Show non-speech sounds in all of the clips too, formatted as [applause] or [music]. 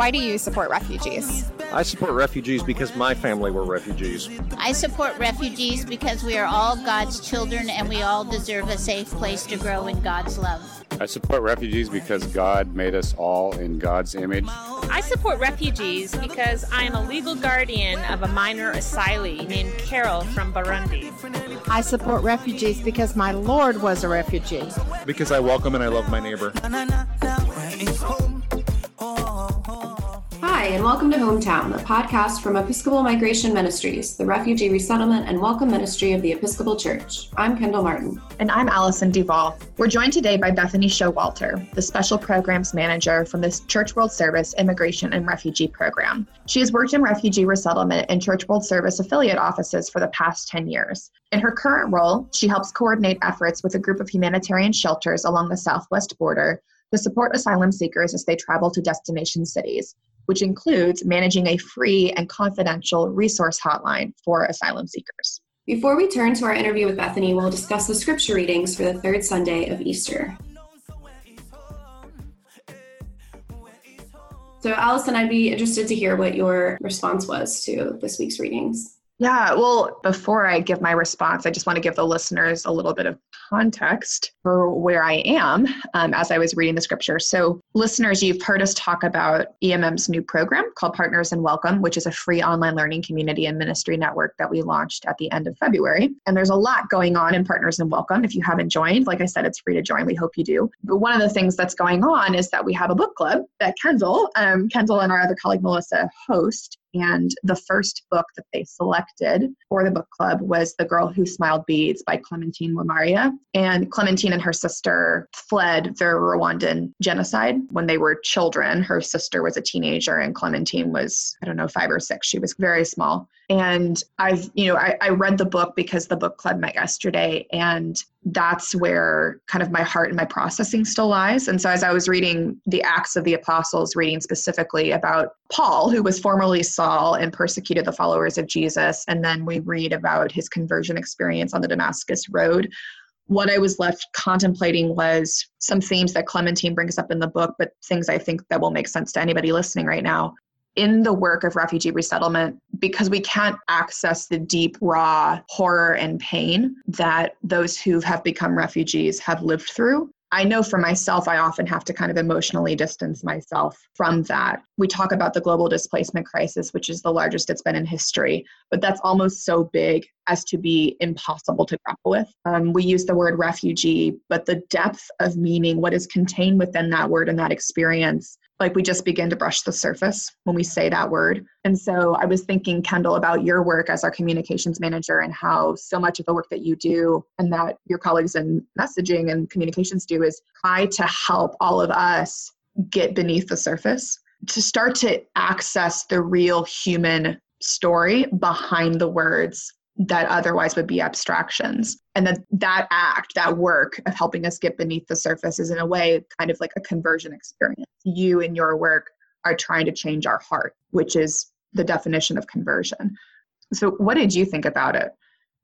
Why do you support refugees? I support refugees because my family were refugees. I support refugees because we are all God's children and we all deserve a safe place to grow in God's love. I support refugees because God made us all in God's image. I support refugees because I am a legal guardian of a minor asylee named Carol from Burundi. I support refugees because my Lord was a refugee. Because I welcome and I love my neighbor. Hi, and welcome to Hometown, the podcast from Episcopal Migration Ministries, the refugee resettlement and welcome ministry of the Episcopal Church. I'm Kendall Martin. And I'm Allison Duvall. We're joined today by Bethany Showalter, the Special Programs Manager from the Church World Service Immigration and Refugee Program. She has worked in refugee resettlement and Church World Service affiliate offices for the past 10 years. In her current role, she helps coordinate efforts with a group of humanitarian shelters along the southwest border to support asylum seekers as they travel to destination cities, which includes managing a free and confidential resource hotline for asylum seekers. Before we turn to our interview with Bethany, we'll discuss the scripture readings for the third Sunday of Easter. So, Allison, I'd be interested to hear what your response was to this week's readings. Yeah, well, before I give my response, I just want to give the listeners a little bit of context for where I am um, as I was reading the scripture. So, listeners, you've heard us talk about EMM's new program called Partners in Welcome, which is a free online learning community and ministry network that we launched at the end of February. And there's a lot going on in Partners in Welcome. If you haven't joined, like I said, it's free to join. We hope you do. But one of the things that's going on is that we have a book club that Kendall, um, Kendall and our other colleague Melissa host. And the first book that they selected for the book club was The Girl Who Smiled Beads by Clementine Wamariya. And Clementine and her sister fled the Rwandan genocide when they were children. Her sister was a teenager and Clementine was, I don't know, five or six. She was very small. And I've, you know, I, I read the book because the book club met yesterday. And that's where kind of my heart and my processing still lies. And so as I was reading the Acts of the Apostles, reading specifically about Paul, who was formerly Saul and persecuted the followers of Jesus, and then we read about his conversion experience on the Damascus Road. What I was left contemplating was some themes that Clementine brings up in the book, but things I think that will make sense to anybody listening right now in the work of refugee resettlement because we can't access the deep, raw horror and pain that those who have become refugees have lived through. I know for myself, I often have to kind of emotionally distance myself from that. We talk about the global displacement crisis, which is the largest it's been in history, but that's almost so big as to be impossible to grapple with. Um, we use the word refugee, but the depth of meaning, what is contained within that word and that experience, like we just begin to brush the surface when we say that word. And so I was thinking, Kendall, about your work as our communications manager and how so much of the work that you do and that your colleagues in messaging and communications do is try to help all of us get beneath the surface to start to access the real human story behind the words that otherwise would be abstractions. And that that act, that work of helping us get beneath the surface is in a way kind of like a conversion experience. You and your work are trying to change our heart, which is the definition of conversion. So what did you think about it?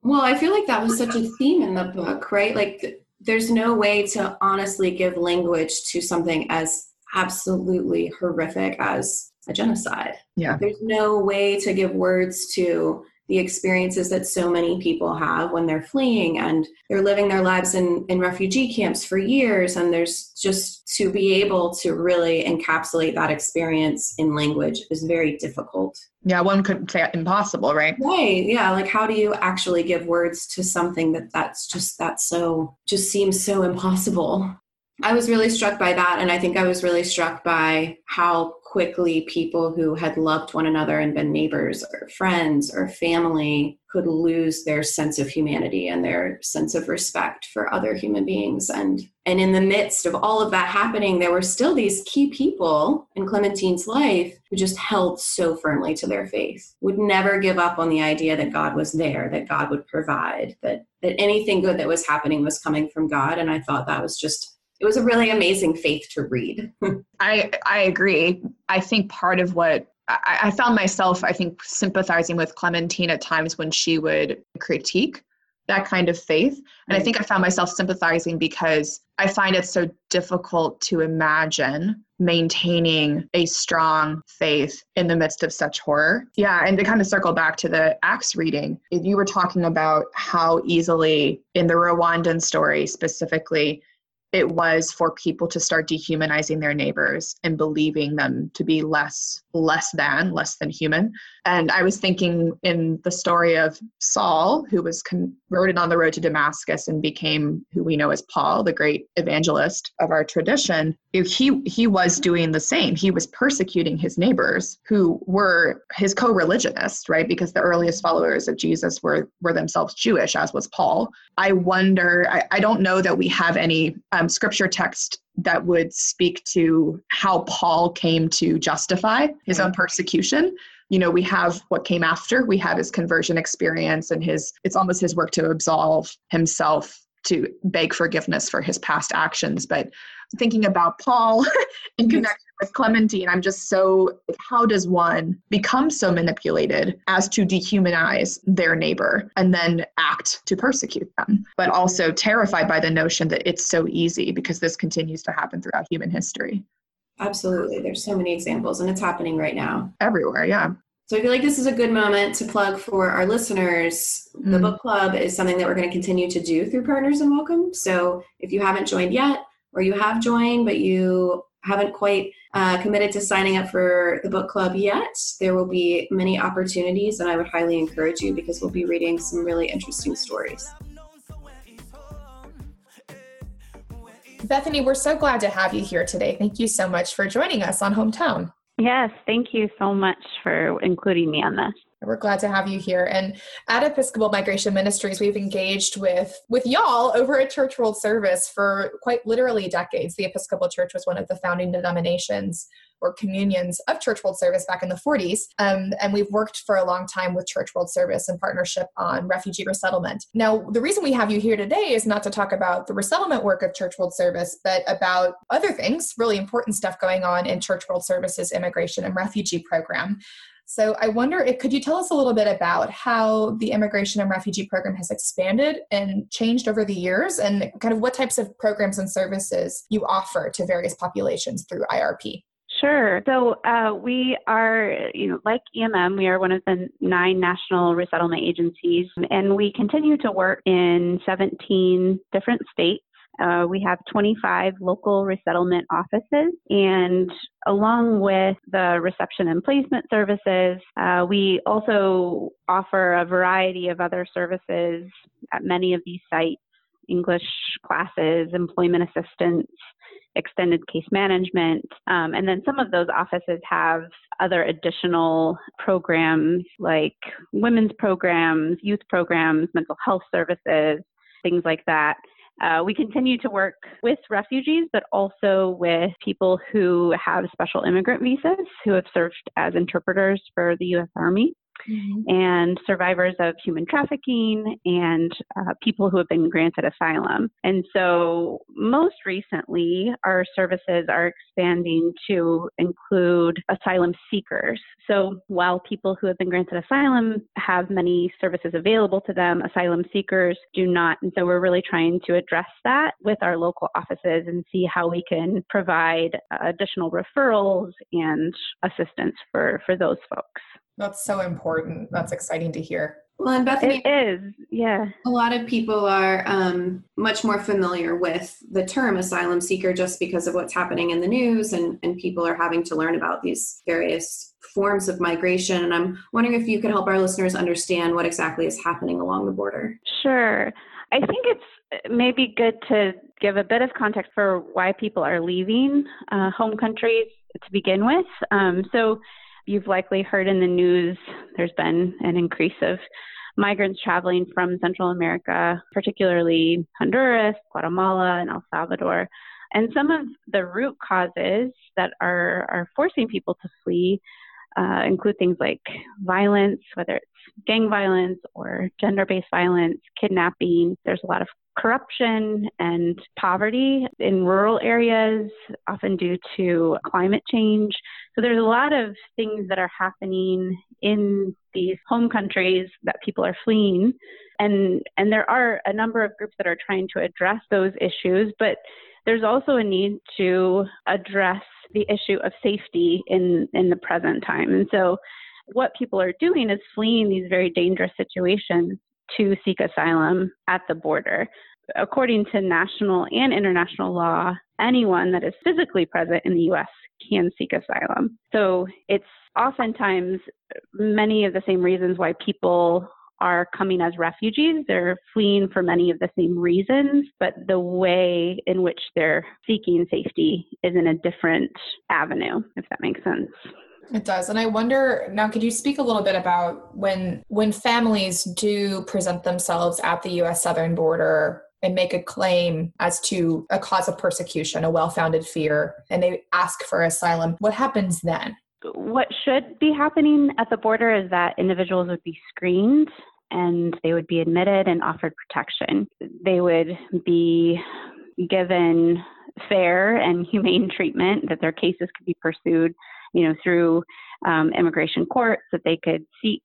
Well, I feel like that was such a theme in the book, right? Like there's no way to honestly give language to something as absolutely horrific as a genocide. Yeah. There's no way to give words to the experiences that so many people have when they're fleeing and they're living their lives in, in refugee camps for years. And there's just to be able to really encapsulate that experience in language is very difficult. Yeah, one could say impossible, right? Right. Yeah. Like, how do you actually give words to something that that's just that so just seems so impossible? I was really struck by that. And I think I was really struck by how quickly people who had loved one another and been neighbors or friends or family could lose their sense of humanity and their sense of respect for other human beings. And and in the midst of all of that happening there were still these key people in Clementine's life who just held so firmly to their faith would never give up on the idea that God was there that God would provide that that anything good that was happening was coming from God. And I thought that was just it was a really amazing faith to read. [laughs] I I agree. I think part of what I, I found myself, I think, sympathizing with Clementine at times when she would critique that kind of faith. And I think I found myself sympathizing because I find it so difficult to imagine maintaining a strong faith in the midst of such horror. Yeah, and to kind of circle back to the Acts reading, if you were talking about how easily in the Rwandan story specifically, it was for people to start dehumanizing their neighbors and believing them to be less less than less than human. And i was thinking in the story of saul who was converted on the road to damascus and became who we know as paul the great evangelist of our tradition he he was doing the same. He was persecuting his neighbors who were his co-religionists right? Because the earliest followers of jesus were were themselves jewish as was paul. I wonder i, I don't know that we have any um, Um, scripture text that would speak to how Paul came to justify his own persecution. You know, we have what came after. We have his conversion experience and his, it's almost his work to absolve himself to beg forgiveness for his past actions. But thinking about Paul [laughs] in connection with Clementine, I'm just so, how does one become so manipulated as to dehumanize their neighbor and then act to persecute them? But also terrified by the notion that it's so easy because this continues to happen throughout human history. Absolutely. There's so many examples, and it's happening right now. Everywhere, yeah. So I feel like this is a good moment to plug for our listeners. Mm. The book club is something that we're going to continue to do through Partners in Welcome. So if you haven't joined yet, or you have joined but you haven't quite uh, committed to signing up for the book club yet, there will be many opportunities, and I would highly encourage you because we'll be reading some really interesting stories. Bethany, we're so glad to have you here today. Thank you so much for joining us on Hometown. Yes, thank you so much for including me on this. We're glad to have you here. And at Episcopal Migration Ministries, we've engaged with with y'all over a Church World Service for quite literally decades. The Episcopal Church was one of the founding denominations or communions of Church World Service back in the 40s. Um, and we've worked for a long time with Church World Service in partnership on refugee resettlement. Now, the reason we have you here today is not to talk about the resettlement work of Church World Service, but about other things, really important stuff going on in Church World Service's immigration and refugee program. So I wonder, if, could you tell us a little bit about how the immigration and refugee program has expanded and changed over the years, and kind of what types of programs and services you offer to various populations through IRP? Sure. So uh, we are, you know, like EMM, we are one of the nine national resettlement agencies, and we continue to work in 17 different states. Uh, we have 25 local resettlement offices, and along with the reception and placement services, uh, we also offer a variety of other services at many of these sites English classes, employment assistance, extended case management. Um, and then some of those offices have other additional programs like women's programs, youth programs, mental health services, things like that. Uh, we continue to work with refugees, but also with people who have special immigrant visas who have served as interpreters for the U.S. Army mm-hmm. and survivors of human trafficking and uh, people who have been granted asylum. And so, most recently, our services are expanding to include asylum seekers. So, while people who have been granted asylum have many services available to them, asylum seekers do not. And so, we're really trying to address that with our local offices and see how we can provide additional referrals and assistance for, for those folks. That's so important. That's exciting to hear. Well, and Bethany, it is, yeah. A lot of people are um, much more familiar with the term asylum seeker just because of what's happening in the news, and, and people are having to learn about these various forms of migration. And I'm wondering if you could help our listeners understand what exactly is happening along the border. Sure. I think it's maybe good to give a bit of context for why people are leaving uh, home countries to begin with. Um, so, you've likely heard in the news there's been an increase of migrants traveling from Central America, particularly Honduras, Guatemala, and El Salvador. And some of the root causes that are, are forcing people to flee uh, include things like violence, whether it's gang violence or gender based violence, kidnapping. There's a lot of corruption and poverty in rural areas, often due to climate change. So there's a lot of things that are happening in these home countries that people are fleeing. And, and there are a number of groups that are trying to address those issues, but there's also a need to address the issue of safety in, in the present time. And so what people are doing is fleeing these very dangerous situations to seek asylum at the border. According to national and international law, anyone that is physically present in the U.S. can seek asylum. So it's oftentimes many of the same reasons why people are coming as refugees. They're fleeing for many of the same reasons, but the way in which they're seeking safety is in a different avenue, if that makes sense. It does. And I wonder now could you speak a little bit about when when families do present themselves at the US southern border and make a claim as to a cause of persecution, a well-founded fear, and they ask for asylum, what happens then? What should be happening at the border is that individuals would be screened and they would be admitted and offered protection. They would be given fair and humane treatment, that their cases could be pursued you know, through um, immigration courts that they could seek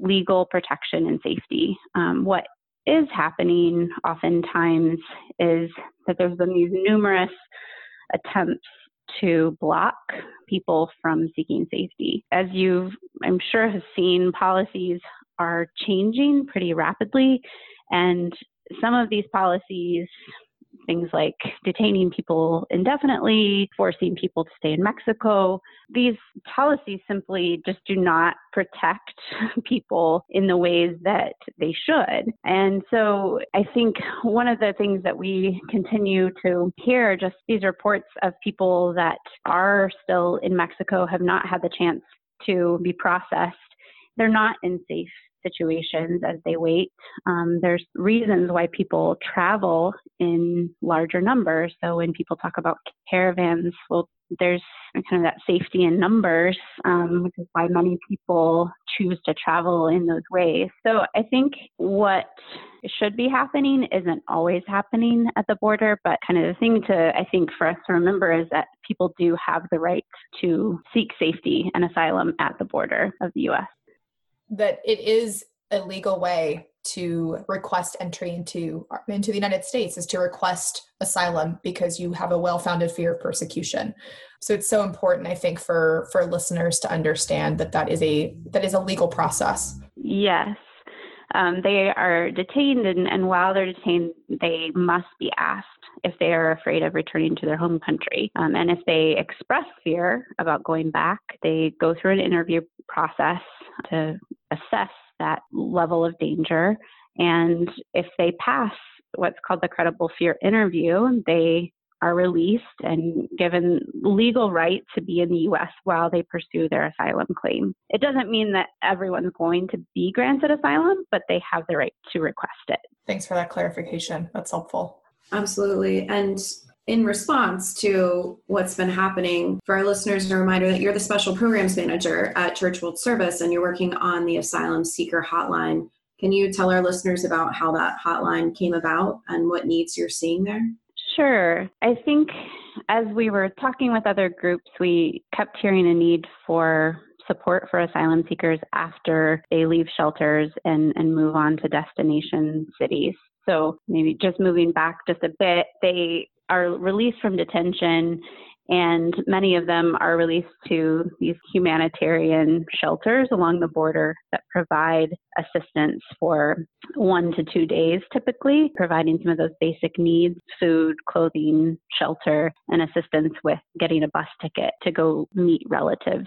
legal protection and safety. Um, what is happening oftentimes is that there's been these numerous attempts to block people from seeking safety. As you, I'm sure, have seen, policies are changing pretty rapidly, and some of these policies things like detaining people indefinitely, forcing people to stay in Mexico. These policies simply just do not protect [laughs] people in the ways that they should. And so I think one of the things that we continue to hear just these reports of people that are still in Mexico have not had the chance to be processed. They're not in safe situations as they wait. Um, there's reasons why people travel in larger numbers. So when people talk about caravans, well, there's kind of that safety in numbers, um, which is why many people choose to travel in those ways. So I think what should be happening isn't always happening at the border, but kind of the thing to, I think, for us to remember is that people do have the right to seek safety and asylum at the border of the U.S that it is a legal way to request entry into into the United States is to request asylum because you have a well-founded fear of persecution. So it's so important I think for for listeners to understand that that is a that is a legal process. Yes. Um, they are detained and, and while they're detained they must be asked if they are afraid of returning to their home country. Um, and if they express fear about going back, they go through an interview process to assess that level of danger. And if they pass what's called the credible fear interview, they are released and given legal right to be in the U.S. while they pursue their asylum claim. It doesn't mean that everyone's going to be granted asylum, but they have the right to request it. Thanks for that clarification. That's helpful. Absolutely. And in response to what's been happening for our listeners a reminder that you're the special programs manager at church world service and you're working on the asylum seeker hotline. Can you tell our listeners about how that hotline came about and what needs you're seeing there? Sure. I think as we were talking with other groups we kept hearing a need for support for asylum seekers after they leave shelters and, and move on to destination cities so maybe just moving back just a bit, they are released from detention and many of them are released to these humanitarian shelters along the border that provide assistance for one to two days typically, providing some of those basic needs food, clothing, shelter, and assistance with getting a bus ticket to go meet relatives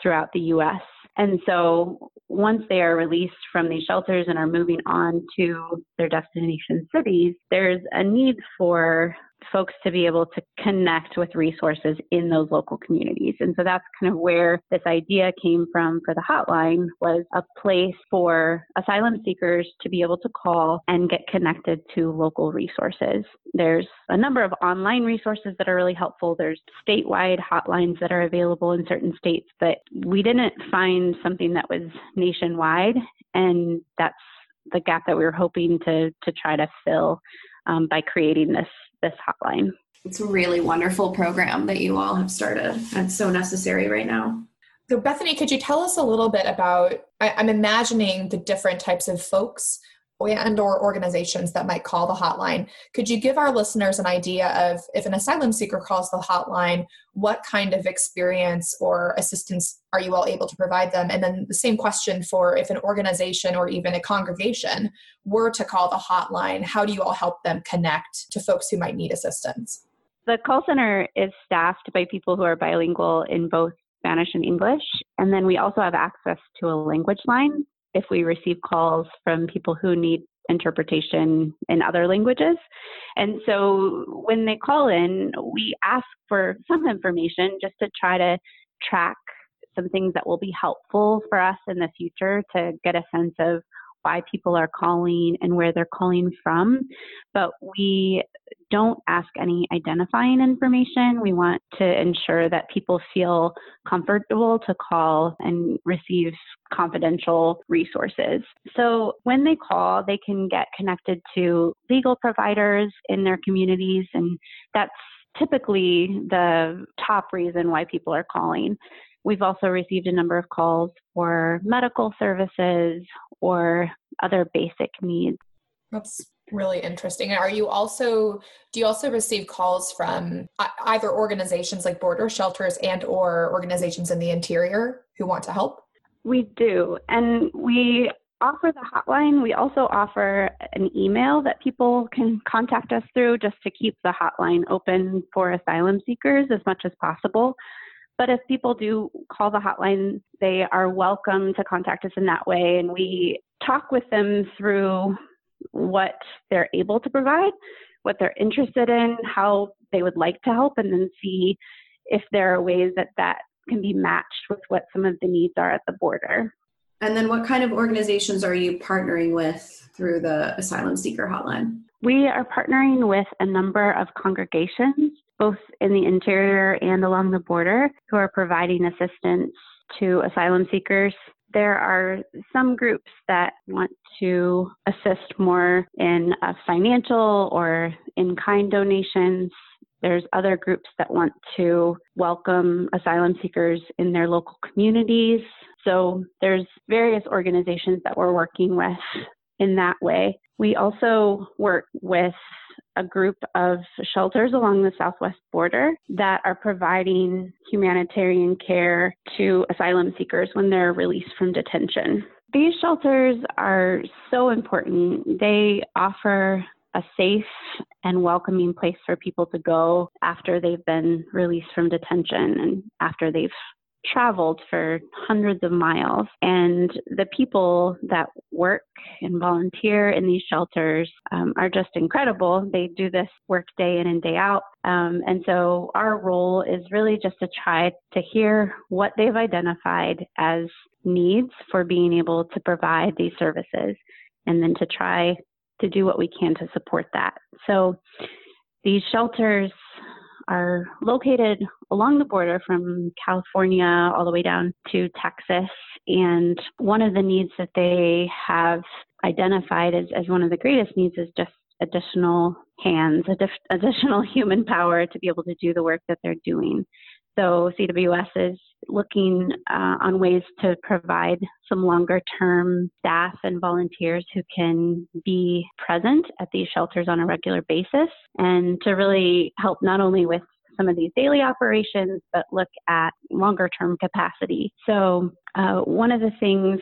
throughout the U.S. And so once they are released from these shelters and are moving on to their destination cities, there's a need for folks to be able to connect with resources in those local communities. And so that's kind of where this idea came from for the hotline was a place for asylum seekers to be able to call and get connected to local resources. There's a number of online resources that are really helpful. There's statewide hotlines that are available in certain states, but we didn't find something that was nationwide and that's the gap that we were hoping to to try to fill um, by creating this this hotline. It's a really wonderful program that you all have started. It's so necessary right now. So, Bethany, could you tell us a little bit about? I, I'm imagining the different types of folks and or organizations that might call the hotline. Could you give our listeners an idea of if an asylum seeker calls the hotline what kind of experience or assistance are you all able to provide them? And then the same question for if an organization or even a congregation were to call the hotline how do you all help them connect to folks who might need assistance? The call center is staffed by people who are bilingual in both Spanish and English. And then we also have access to a language line if we receive calls from people who need interpretation in other languages. And so when they call in, we ask for some information just to try to track some things that will be helpful for us in the future to get a sense of why people are calling and where they're calling from, but we don't ask any identifying information. We want to ensure that people feel comfortable to call and receive confidential resources. So when they call, they can get connected to legal providers in their communities, and that's typically the top reason why people are calling. We've also received a number of calls for medical services or other basic needs. That's really interesting. Are you also do you also receive calls from either organizations like border shelters and or organizations in the interior who want to help? We do. And we offer the hotline. We also offer an email that people can contact us through just to keep the hotline open for asylum seekers as much as possible. But if people do call the hotline, they are welcome to contact us in that way. And we talk with them through what they're able to provide, what they're interested in, how they would like to help, and then see if there are ways that that can be matched with what some of the needs are at the border. And then, what kind of organizations are you partnering with through the Asylum Seeker Hotline? We are partnering with a number of congregations both in the interior and along the border, who are providing assistance to asylum seekers. There are some groups that want to assist more in uh, financial or in kind donations. There's other groups that want to welcome asylum seekers in their local communities. So there's various organizations that we're working with in that way. We also work with a group of shelters along the southwest border that are providing humanitarian care to asylum seekers when they're released from detention. These shelters are so important. They offer a safe and welcoming place for people to go after they've been released from detention and after they've traveled for hundreds of miles. And the people that work and volunteer in these shelters um, are just incredible. They do this work day in and day out. Um, and so our role is really just to try to hear what they've identified as needs for being able to provide these services and then to try to do what we can to support that. So these shelters are located along the border from California all the way down to Texas. And one of the needs that they have identified as, as one of the greatest needs is just additional hands, [laughs] additional human power to be able to do the work that they're doing. So CWS is looking uh, on ways to provide some longer term staff and volunteers who can be present at these shelters on a regular basis and to really help not only with some of these daily operations, but look at longer term capacity. So, uh, one of the things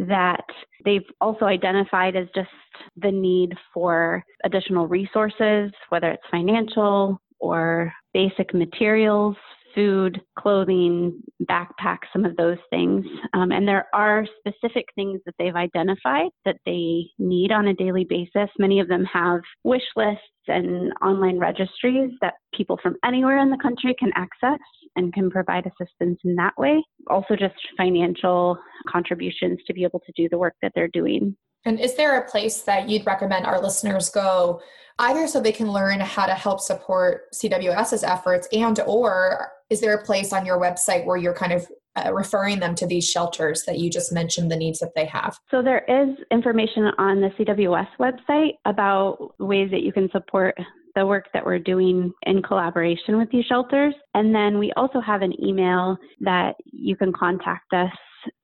that they've also identified is just the need for additional resources, whether it's financial or basic materials food, clothing, backpack, some of those things. Um, and there are specific things that they've identified that they need on a daily basis. Many of them have wish lists and online registries that people from anywhere in the country can access and can provide assistance in that way. Also, just financial contributions to be able to do the work that they're doing. And is there a place that you'd recommend our listeners go either so they can learn how to help support CWS's efforts and or is there a place on your website where you're kind of uh, referring them to these shelters that you just mentioned the needs that they have? So there is information on the CWS website about ways that you can support the work that we're doing in collaboration with these shelters. And then we also have an email that you can contact us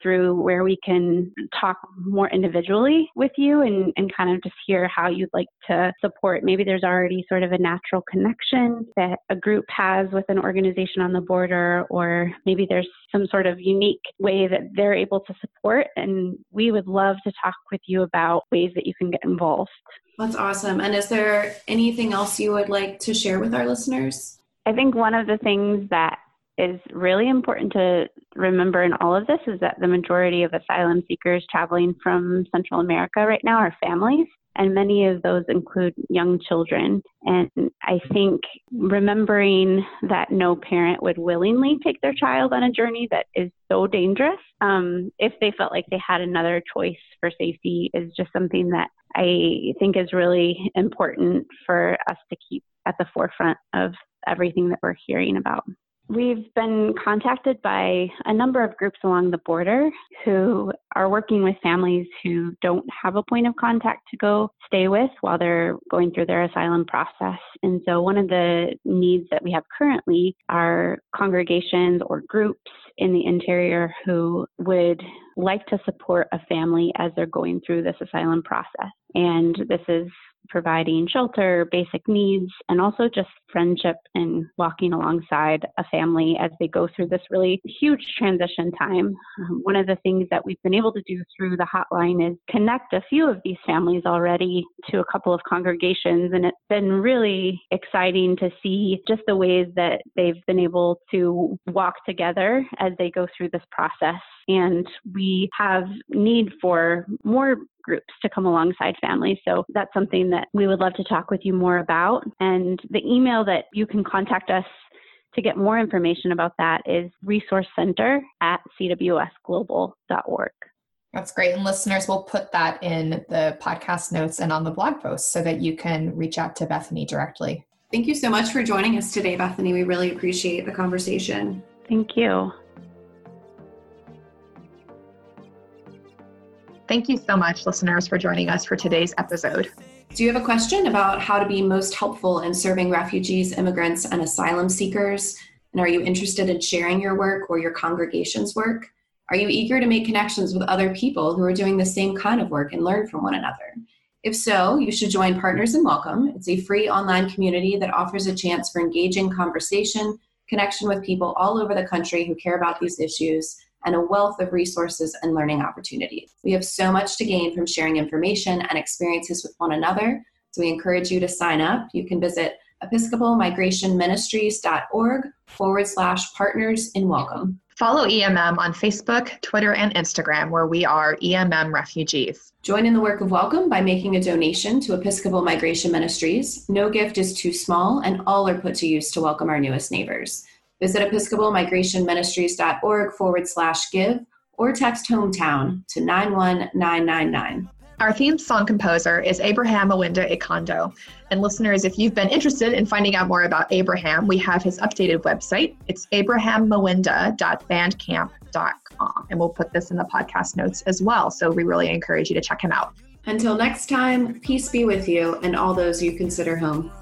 through where we can talk more individually with you and, and kind of just hear how you'd like to support. Maybe there's already sort of a natural connection that a group has with an organization on the border, or maybe there's some sort of unique way that they're able to support. And we would love to talk with you about ways that you can get involved. That's awesome. And is there anything else you would like to share with our listeners? I think one of the things that is really important to remember in all of this is that the majority of asylum seekers traveling from Central America right now are families, and many of those include young children. And I think remembering that no parent would willingly take their child on a journey that is so dangerous, um, if they felt like they had another choice for safety, is just something that I think is really important for us to keep at the forefront of everything that we're hearing about. We've been contacted by a number of groups along the border who are working with families who don't have a point of contact to go stay with while they're going through their asylum process. And so, one of the needs that we have currently are congregations or groups in the interior who would like to support a family as they're going through this asylum process. And this is providing shelter, basic needs, and also just friendship and walking alongside a family as they go through this really huge transition time. Um, one of the things that we've been able to do through the hotline is connect a few of these families already to a couple of congregations, and it's been really exciting to see just the ways that they've been able to walk together as they go through this process. And we have need for more groups to come alongside families. So that's something that we would love to talk with you more about. And the email that you can contact us to get more information about that is resource center at cwsglobal.org. That's great. And listeners, we'll put that in the podcast notes and on the blog post so that you can reach out to Bethany directly. Thank you so much for joining us today, Bethany. We really appreciate the conversation. Thank you. Thank you so much, listeners, for joining us for today's episode. Do you have a question about how to be most helpful in serving refugees, immigrants, and asylum seekers? And are you interested in sharing your work or your congregation's work? Are you eager to make connections with other people who are doing the same kind of work and learn from one another? If so, you should join Partners in Welcome. It's a free online community that offers a chance for engaging conversation, connection with people all over the country who care about these issues, and a wealth of resources and learning opportunities. We have so much to gain from sharing information and experiences with one another, so we encourage you to sign up. You can visit episcopalmigrationministries.org forward slash partners in welcome. Follow EMM on Facebook, Twitter, and Instagram, where we are EMM Refugees. Join in the work of welcome by making a donation to Episcopal Migration Ministries. No gift is too small, and all are put to use to welcome our newest neighbors. Visit episcopalmigrationministries.org forward slash give or text hometown to 91999. Our theme song composer is Abraham Mawinda Ikondo. And listeners, if you've been interested in finding out more about Abraham, we have his updated website. It's abrahammawinda.bandcamp.com. And we'll put this in the podcast notes as well. So we really encourage you to check him out. Until next time, peace be with you and all those you consider home.